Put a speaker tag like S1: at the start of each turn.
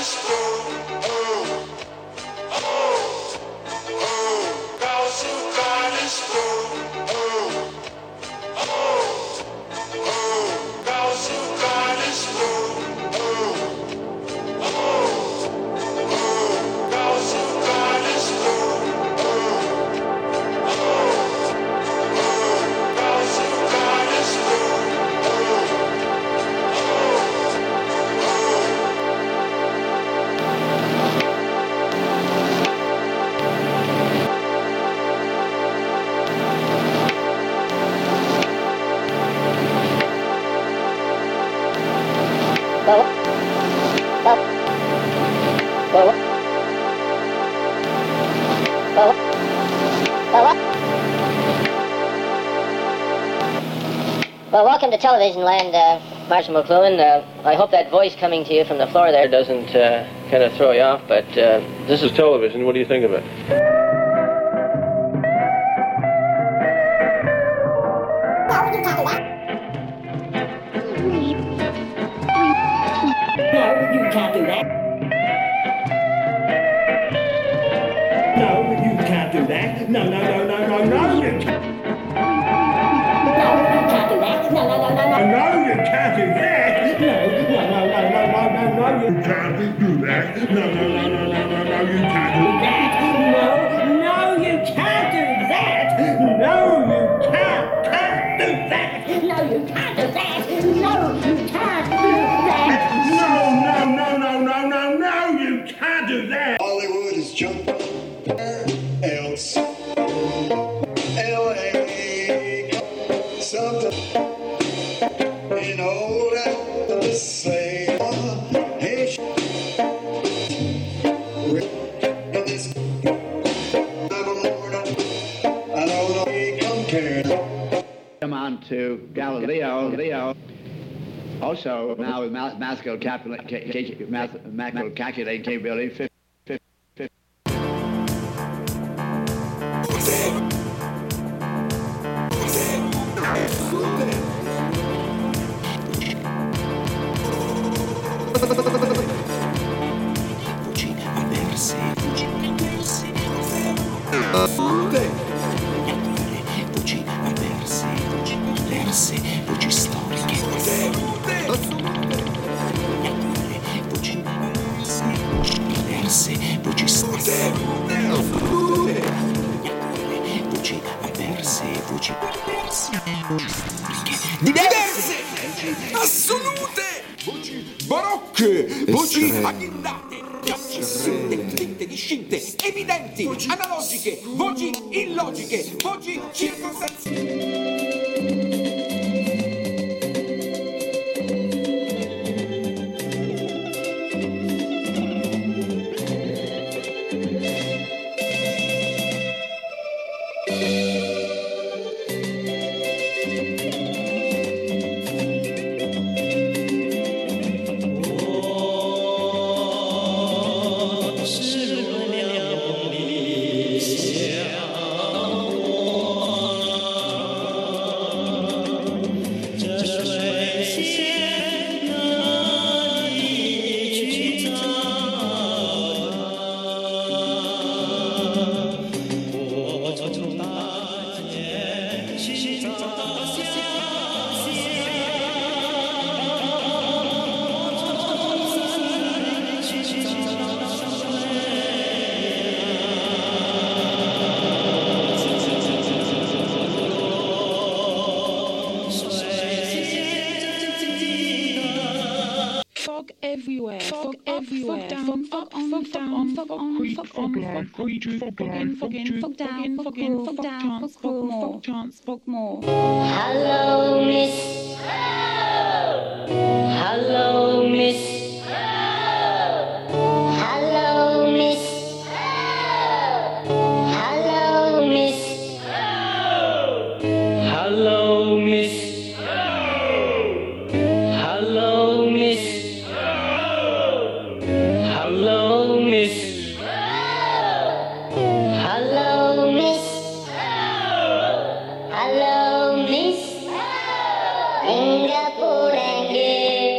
S1: is through. Well, welcome to television land, uh, Marshall McLuhan. Uh, I hope that voice coming to you from the floor there doesn't uh, kind of throw you off, but uh,
S2: This is television. What do you think of it?
S3: No, that. No, no, no, no, no, no, you can't. No. No, no, no, no, no. You can't do that. No, no, no, no, no, no, no, no, you can't do that. No, no, no, no, no, no, no, you can't do that. No,
S4: Come on to Galileo. Galileo. Also, now with mathematical calculation, math, calculating capability.
S5: 50, 50, 50. diverse, diverse, diverse, assolutamente. Barocche, voci aghindate, dette, discinte, evidenti, analogiche, voci illogiche, voci circostanziali.
S6: Everywhere. Fog everywhere. Fog fog on, fog down, fog on, fog on, fog in, fog in, fog down, fog in, fog down, fog more, fog chance, fog more.
S1: Hello, Miss. Hello, Miss. Hello, Miss. Hello, Miss. Venga por aquí.